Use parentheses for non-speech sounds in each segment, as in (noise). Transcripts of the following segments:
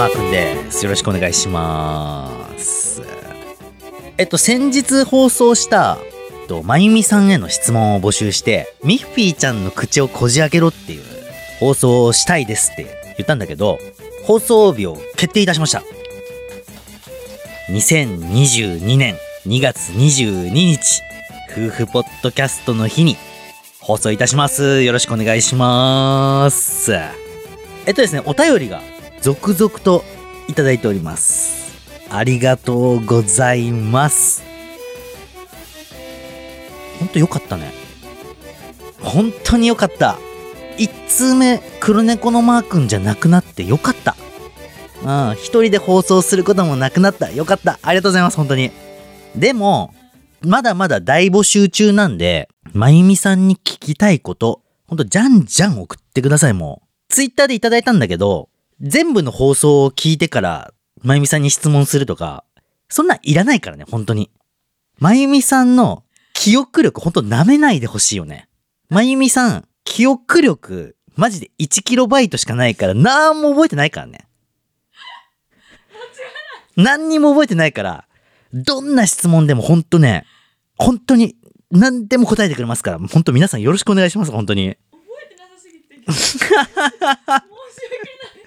マー君です。よろしくお願いします。えっと、先日放送した、とまゆみさんへの質問を募集して、ミッフィーちゃんの口をこじ開けろっていう放送をしたいですって言ったんだけど、放送日を決定いたしました。2022年2月22日、夫婦ポッドキャストの日に放送いたします。よろしくお願いします。えっとですね、お便りが続々といただいております。ありがとうございます。ほんとよかったね。本当によかった。一通目、黒猫のマー君じゃなくなってよかった。うん、一人で放送することもなくなった。よかった。ありがとうございます、本当に。でも、まだまだ大募集中なんで、まゆみさんに聞きたいこと、ほんとじゃんじゃん送ってください、もう。ツイッターでいただいたんだけど、全部の放送を聞いてから、まゆみさんに質問するとか、そんなんいらないからね、本当に。まゆみさんの記憶力、ほんと舐めないでほしいよね。まゆみさん、記憶力、マジで1キロバイトしかないから、なんも覚えてないからね。何にも覚えてないから、どんな質問でもほんとね、本当に何でも答えてくれますから、本当皆さんよろしくお願いします、本当に。覚えてなさすぎて申し訳ない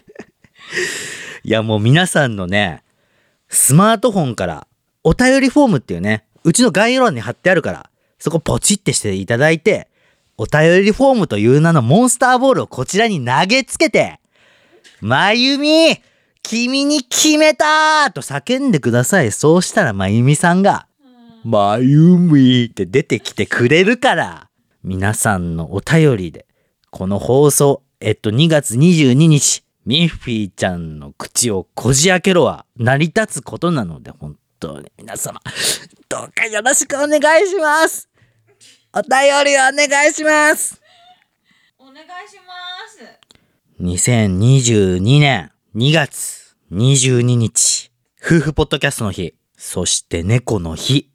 いやもう皆さんのね、スマートフォンからお便りフォームっていうね、うちの概要欄に貼ってあるから、そこポチってしていただいて、お便りフォームという名のモンスターボールをこちらに投げつけて、まゆみ君に決めたと叫んでください。そうしたらまゆみさんが、まゆみって出てきてくれるから、皆さんのお便りで、この放送、えっと、2月22日、ミッフィーちゃんの口をこじ開けろは成り立つことなので、本当に。皆様、どうかよろしくお願いします。お便りお願いします。お願いします。2022年2月22日、夫婦ポッドキャストの日、そして猫の日、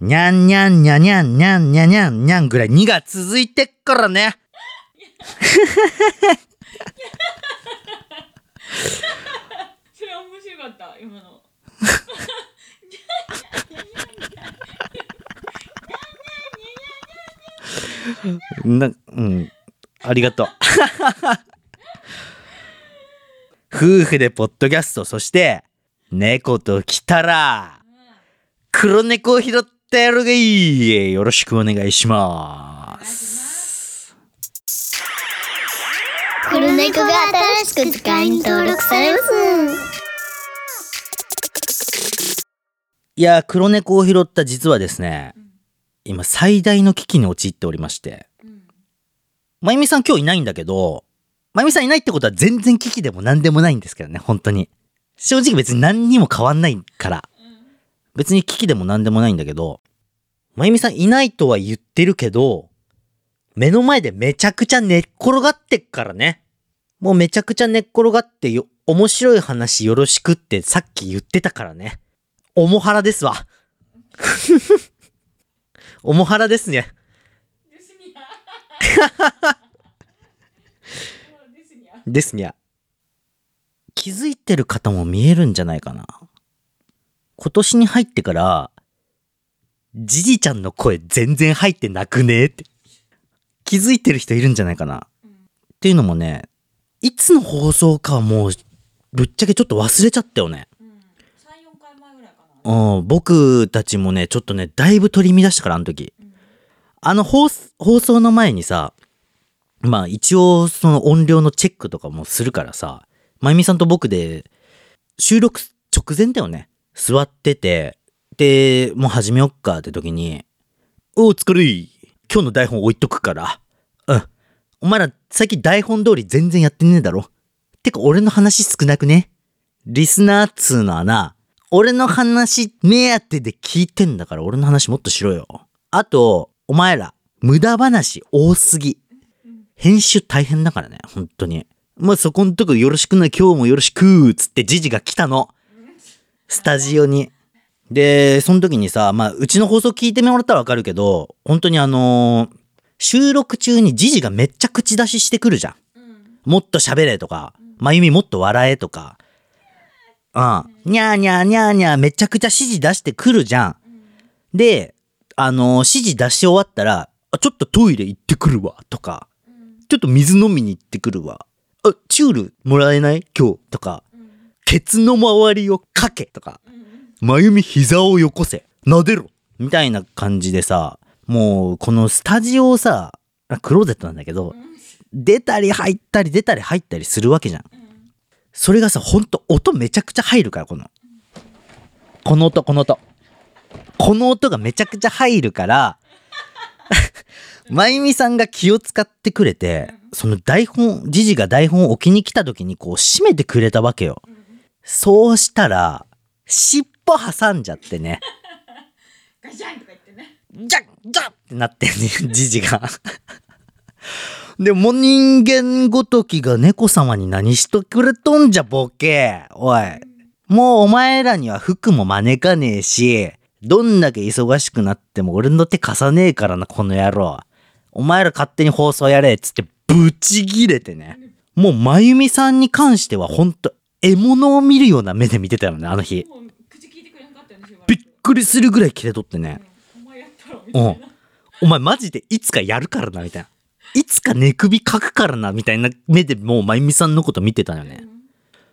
にゃんにゃんにゃにゃんにゃんにゃにゃんにゃんぐらい2が続いてっからね。(laughs) それ面白かった今の (laughs) な、うん。ありがとう。夫婦でポッドキャスト、そして、猫と来たら、黒猫を拾ってやるがいいよろしくお願いします。猫が新しく使いに登録されます。いや、黒猫を拾った実はですね、今最大の危機に陥っておりまして、まゆみさん今日いないんだけど、まゆみさんいないってことは全然危機でも何でもないんですけどね、本当に。正直別に何にも変わんないから。別に危機でも何でもないんだけど、まゆみさんいないとは言ってるけど、目の前でめちゃくちゃ寝っ転がってっからね。もうめちゃくちゃ寝っ転がってよ、面白い話よろしくってさっき言ってたからね。おもはらですわ。(laughs) おもはらですね。(laughs) ですにゃ。気づいてる方も見えるんじゃないかな。今年に入ってから、じじちゃんの声全然入ってなくねえって。気づいてる人いるんじゃないかな。っていうのもね、いつの放送かはもう、ぶっちゃけちょっと忘れちゃったよね。うん34回前ぐらいかなうん、僕たちもね、ちょっとね、だいぶ取り乱したから、あの時。あの放送、の前にさ、まあ一応その音量のチェックとかもするからさ、まゆみさんと僕で収録直前だよね。座ってて、で、もう始めよっかって時に、お疲れい今日の台本置いとくから。うん。お前ら最近台本通り全然やってねえだろ。てか俺の話少なくね？リスナーっつうのはな、俺の話目当てで聞いてんだから俺の話もっとしろよ。あと、お前ら、無駄話多すぎ。編集大変だからね、本当に。まあ、そこんとこよろしくな、今日もよろしくつってジジが来たの。スタジオに。で、その時にさ、まあ、うちの放送聞いてもらったらわかるけど、本当にあのー収録中にジジがめっちゃ口出ししてくるじゃん。もっと喋れとか、まゆみもっと笑えとか。うん。にゃーにゃーにゃーにゃーめちゃくちゃ指示出してくるじゃん。で、あのー指示出し終わったら、あ、ちょっとトイレ行ってくるわ、とか、ちょっと水飲みに行ってくるわ。あ、チュールもらえない？今日、とか、ケツの周りをかけ、とか、まゆみ膝をよこせ、撫でろ、みたいな感じでさ、もう、このスタジオをさ、あクローゼットなんだけど、出たり入ったり出たり入ったりするわけじゃん。それがさ、ほんと音めちゃくちゃ入るから、この。この音、この音。この音がめちゃくちゃ入るから、まゆみさんが気を使ってくれて、その台本、ジジが台本を置きに来た時にこう閉めてくれたわけよ。そうしたら、尻尾挟んじゃってね。ガシャンとか言ってねじゃっじゃっってなってんね、(laughs) ジジが。で、もう人間ごときが猫様に何しとくれとんじゃ、ボケ。おい。もうお前らには服も招かねえし、どんだけ忙しくなっても俺の手貸さねえからな、この野郎。お前ら勝手に放送やれっつってブチギレてね。もうまゆみさんに関してはほんと、獲物を見るような目で見てたよね、あの日。びっくりするぐらいキレとってね。うん。お前マジでいつかやるからな、みたいな。いつか寝首かくからな、みたいな目でもうまゆみさんのこと見てたよね。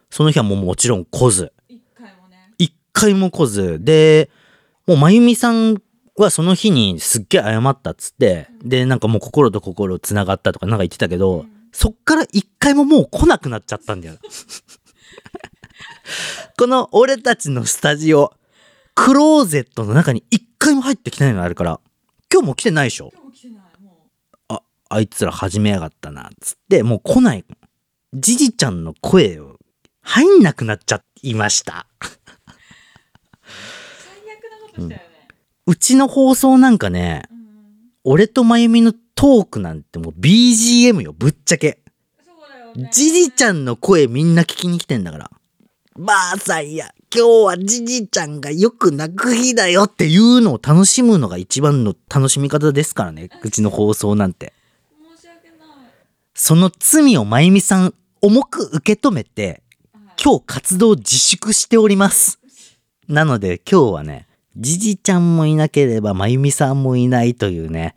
その日はもうもちろん来ず。一回もね一回も来ず。で、もうまゆみさんはその日にすっげえ謝ったっつって、で、なんかもう心と心つながったとかなんか言ってたけど、そっから一回ももう来なくなっちゃったんだよ。(laughs) この俺たちのスタジオ、クローゼットの中に一回も入ってきてないのあるから、今日も来てないでしょ？あ、あいつら始めやがったな、つって、もう来ない。じじちゃんの声を入んなくなっちゃいました。う最悪なことしたよねうちの放送なんかね、うん俺とまゆみのトークなんてもう BGM よ、ぶっちゃけ。じじちゃんの声みんな聞きに来てんだから。ばあさんや、今日はじじちゃんがよく泣く日だよっていうのを楽しむのが一番の楽しみ方ですからね、(laughs) うちの放送なんて。申し訳ないその罪をまゆみさん重く受け止めて、はい今日活動自粛しております。なので今日はね、じじちゃんもいなければまゆみさんもいないというね、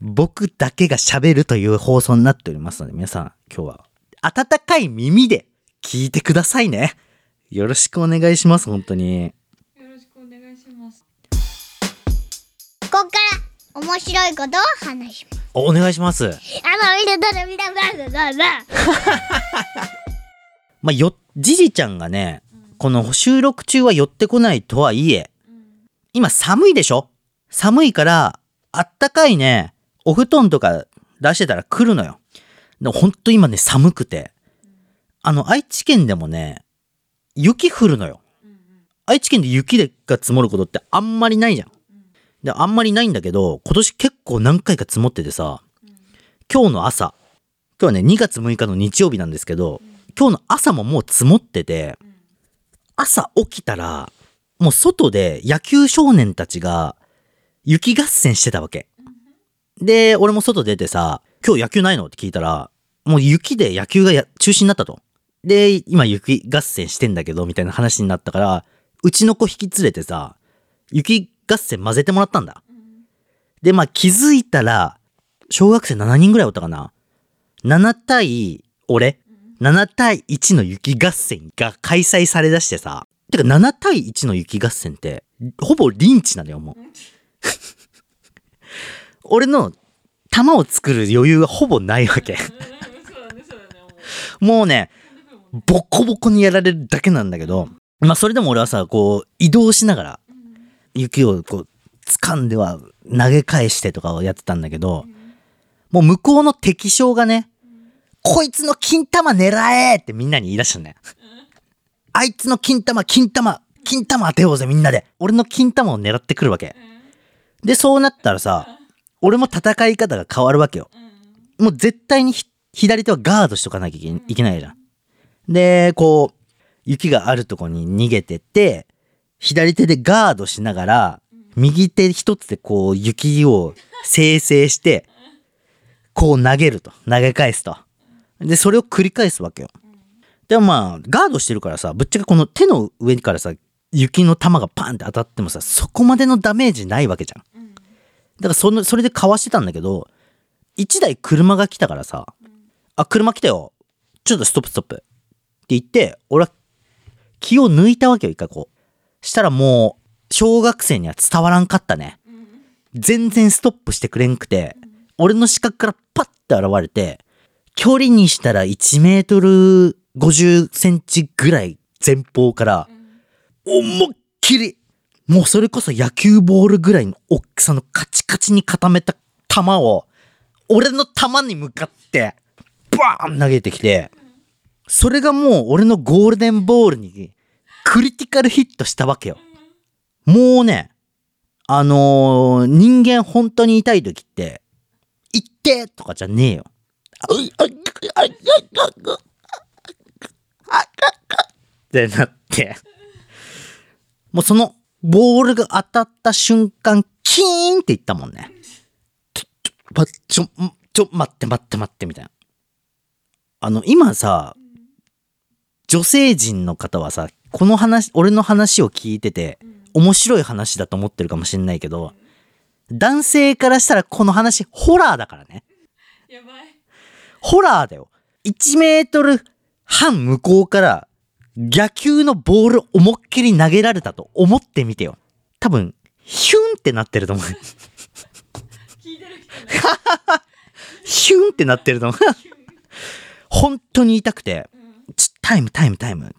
僕だけが喋るという放送になっておりますので、皆さん今日は温かい耳で聞いてくださいね。よろしくお願いします、本当に。よろしくお願いしますここから面白いことを話します。おお願いします。あの、みんな、だだ、みんな、だだ、だだ。まあ、よ、じじちゃんがね、この収録中は寄ってこないとはいえ、今寒いでしょ？寒いから、あったかいね、お布団とか出してたら来るのよ。でもほんと今ね、寒くて。あの、愛知県でもね、雪降るのよ。愛知県で雪が積もることってあんまりないじゃん。で、あんまりないんだけど、今年結構何回か積もっててさ、今日の朝、今日はね、2月6日の日曜日なんですけど、今日の朝ももう積もってて、朝起きたら、もう外で野球少年たちが雪合戦してたわけ。で、俺も外出てさ、今日野球ないの？って聞いたら、もう雪で野球が中止になったと。で、今雪合戦してんだけど、みたいな話になったから、うちの子引き連れてさ、雪合戦混ぜてもらったんだ。で、まあ気づいたら、小学生7人ぐらいおったかな。7対俺、7対1の雪合戦が開催されだしてさ、てか7対1の雪合戦って、ほぼリンチなのよ、もう。(laughs) 俺の弾を作る余裕がほぼないわけ。もうね、ボコボコにやられるだけなんだけど、まあそれでも俺はさ、こう移動しながら、雪をこう掴んでは投げ返してとかをやってたんだけど、もう向こうの敵将がね、こいつの金玉狙えってみんなに言い出したんだよ。あいつの金玉、金玉、金玉当てようぜみんなで。俺の金玉を狙ってくるわけ。で、そうなったらさ、俺も戦い方が変わるわけよ。もう絶対に左手はガードしとかなきゃいけないじゃん。で、こう、雪があるとこに逃げてって、左手でガードしながら、右手一つでこう雪を生成して、こう投げると。投げ返すと。で、それを繰り返すわけよ。でもまあ、ガードしてるからさ、ぶっちゃけこの手の上からさ、雪の玉がパンって当たってもさ、そこまでのダメージないわけじゃん。うんだからその、それでかわしてたんだけど、一台車が来たからさ、あ、車来たよ。ちょっとストップストップ。って言って、俺は気を抜いたわけよ、一回こう。したらもう、小学生には伝わらんかったね。全然ストップしてくれんくて、俺の視覚からパッて現れて、距離にしたら1メートル50センチぐらい前方から、思いっきり、もうそれこそ野球ボールぐらいの大きさのカチカチに固めた球を、俺の球に向かって、バーン投げてきて、それがもう俺のゴールデンボールにクリティカルヒットしたわけよ。もうね、あのー人間本当に痛い時って、行ってとかじゃねえよ。ってなって、もうそのボールが当たった瞬間、キーンっていったもんね。ちょ、ちょ、ちょ、待って待って待ってみたいな。あの、今さ、女性陣の方はさ、この話、俺の話を聞いてて、面白い話だと思ってるかもしんないけど、男性からしたらこの話、ホラーだからね。やばいホラーだよ。1メートル半向こうから、野球のボール思いっきり投げられたと思ってみてよ。多分、ヒュンってなってると思う。聞いてる人ね (laughs) ヒュンってなってると思う。本当に痛くて、ちタイムタイムタイム。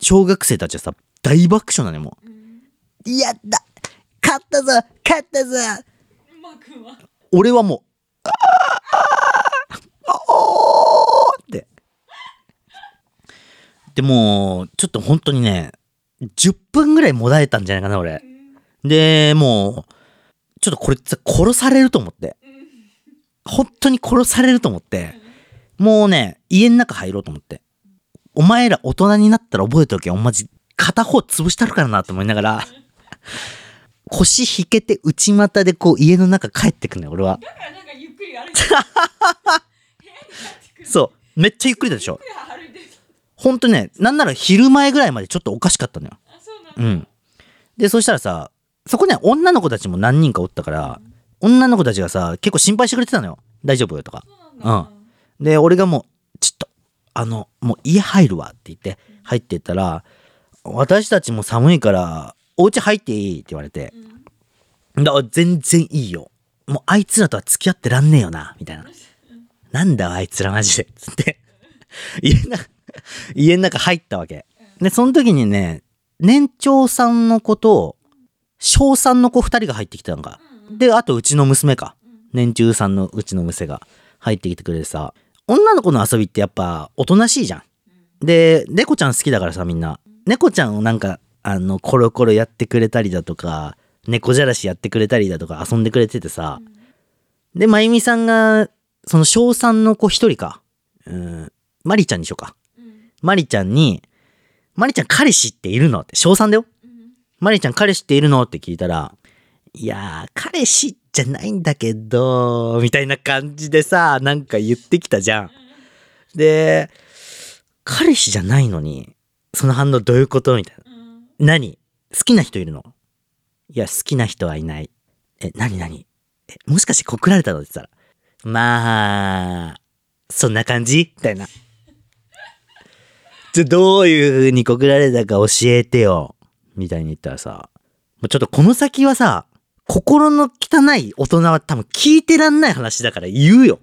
小学生たちはさ、大爆笑なのよ、もう。やった勝ったぞ勝ったぞ俺はもう、あーあーおーって。でもう、ちょっと本当にね、10分ぐらいもだえたんじゃないかな、俺。で、もう、ちょっとこれさ殺されると思って。本当に殺されると思って。もうね、家の中入ろうと思って。お前ら大人になったら覚えておけよ。マジ、片方潰したるからなと思いながら、腰引けて内股でこう家の中帰ってくんのよ、俺は。だからなんかゆっくり歩いてそう。めっちゃゆっくりだでしょ。ほんとね、なんなら昼前ぐらいまでちょっとおかしかったのよ。ううん。で、そしたらさ、そこね、女の子たちも何人かおったから、女の子たちがさ、結構心配してくれてたのよ。大丈夫？とか。そうなんだで、俺がもう、ちょっと、あの、もう家入るわって言って、入ってったら、私たちも寒いから、お家入っていいって言われて、だから全然いいよ。もうあいつらとは付き合ってらんねえよな、みたいな。なんだあいつらマジで。つって、家の中、家の中入ったわけ。で、その時にね、年長さんの子と、小3の子二人が入ってきたのか。で、あとうちの娘か。年中さんのうちの娘が入ってきてくれてさ、女の子の遊びってやっぱおとなしいじゃん。で、猫ちゃん好きだからさ、みんな。猫ちゃんをなんか、あの、コロコロやってくれたりだとか、猫じゃらしやってくれたりだとか遊んでくれててさ。で、まゆみさんが、その小3の子一人か。うん、マリちゃんにしようか。マリちゃんに、マリちゃん彼氏っているのって、小3だよ。マリちゃん彼氏っているのって聞いたら、いやー、彼氏じゃないんだけど、みたいな感じでさ、なんか言ってきたじゃん。で、彼氏じゃないのに、その反応どういうこと？みたいな。何？好きな人いるの？いや、好きな人はいない。え、何何？え、もしかして告られたの？って言ったら、まあ、そんな感じ？みたいな。じゃ、どういう風に告られたか教えてよ。みたいに言ったらさ、もうちょっとこの先はさ、心の汚い大人は多分聞いてらんない話だから言うよ。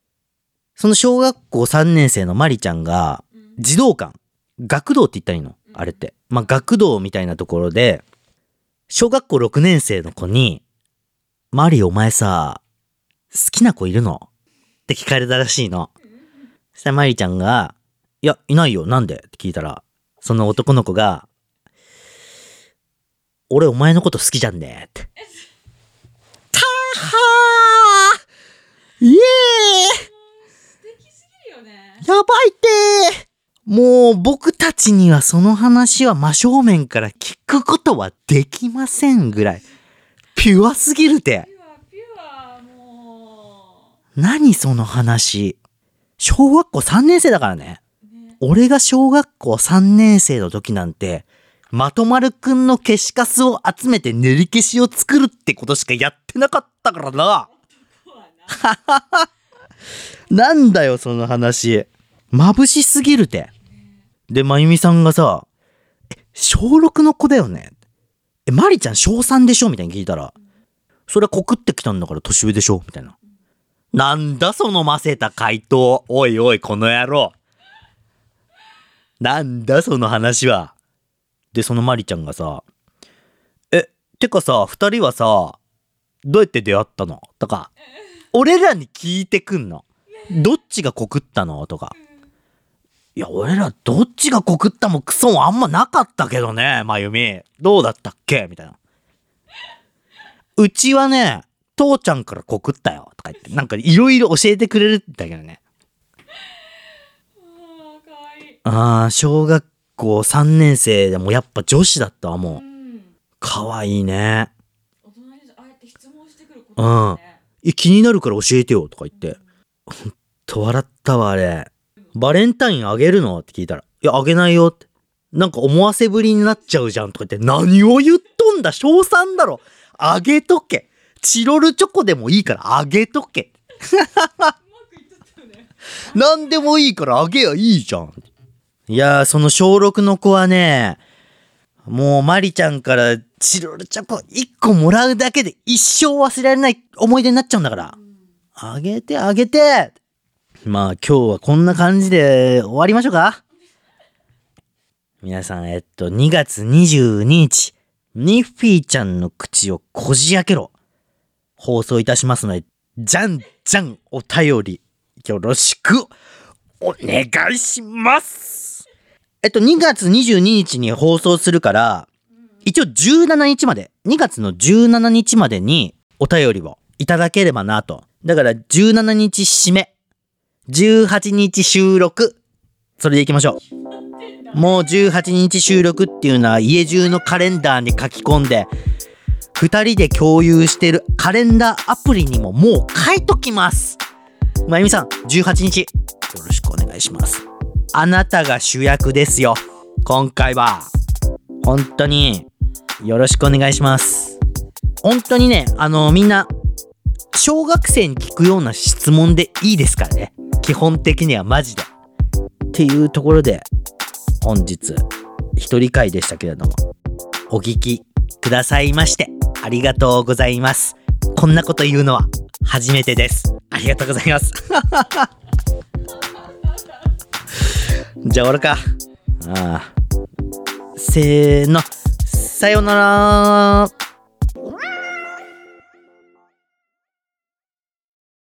その小学校3年生のマリちゃんが、児童館、学童って言ったらいいの？あれって。まあ、学童みたいなところで、小学校6年生の子に、マリお前さ、好きな子いるの？って聞かれたらしいの。そしたらマリちゃんが、いや、いないよ。なんで？って聞いたら、その男の子が、俺お前のこと好きじゃんねって。(laughs) たはー。イエー。イ素敵すぎるよね。やばいって。もう僕たちにはその話は真正面から聞くことはできませんぐらい。ピュアすぎるて。ピュアピュアも何その話。小学校3年生だからね。俺が小学校3年生の時なんて、まとまるくんの消しカスを集めて練り消しを作るってことしかやってなかったからな。(laughs) なんだよ、その話。眩しすぎるて。で、まゆみさんがさ、え、小6の子だよね。え、まりちゃん小3でしょ?みたいに聞いたら、それは告ってきたんだから年上でしょ?みたいな。なんだそのませた回答。おいおい、この野郎。なんだその話は。で、そのまりちゃんがさ、え、てかさ、二人はさ、どうやって出会ったの？とか、俺らに聞いてくんの？どっちが告ったの？とか。いや、俺らどっちが告ったもクソもあんまなかったけどね、まゆみ。どうだったっけ？みたいな。うちはね、父ちゃんから告ったよ。とか言って、なんかいろいろ教えてくれるんだけどね。(laughs) ああ、小学校3年生でもやっぱ女子だったわ、もう。うんかわいいね。大人にああやって質問してくることだねえ、気になるから教えてよ。とか言って。ほんと笑ったわ、あれ。バレンタインあげるの？って聞いたら。いや、あげないよって。なんか思わせぶりになっちゃうじゃん。とか言って。何を言っとんだ小3だろ。あげとけ。チロルチョコでもいいからあげとけ。(laughs) 何でもいいからあげやいいじゃん。いやー、その小6の子はね、もうマリちゃんからチロルチョコ1個もらうだけで一生忘れられない思い出になっちゃうんだから。あげてあげてまあ今日はこんな感じで終わりましょうか皆さん、えっと、2月22日、ニッフィーちゃんの口をこじ開けろ。放送いたしますので、じゃんじゃんお便りよろしくお願いしますえっと、2月22日に放送するから、一応17日まで、2月の17日までにお便りをいただければなと。だから17日締め、18日収録、それでいきましょう。もう18日収録っていうのは家中のカレンダーに書き込んで、二人で共有してるカレンダーアプリにももう書いときます。まゆみさん、18日、よろしくお願いします。あなたが主役ですよ。今回は。本当に、よろしくお願いします。本当にね、あの、みんな、小学生に聞くような質問でいいですからね。基本的にはマジで。っていうところで、本日、一人会でしたけれども、お聞きくださいまして、ありがとうございます。こんなこと言うのは初めてです。ありがとうございます。じゃあ、終わるか。ああ。せーの。さようなら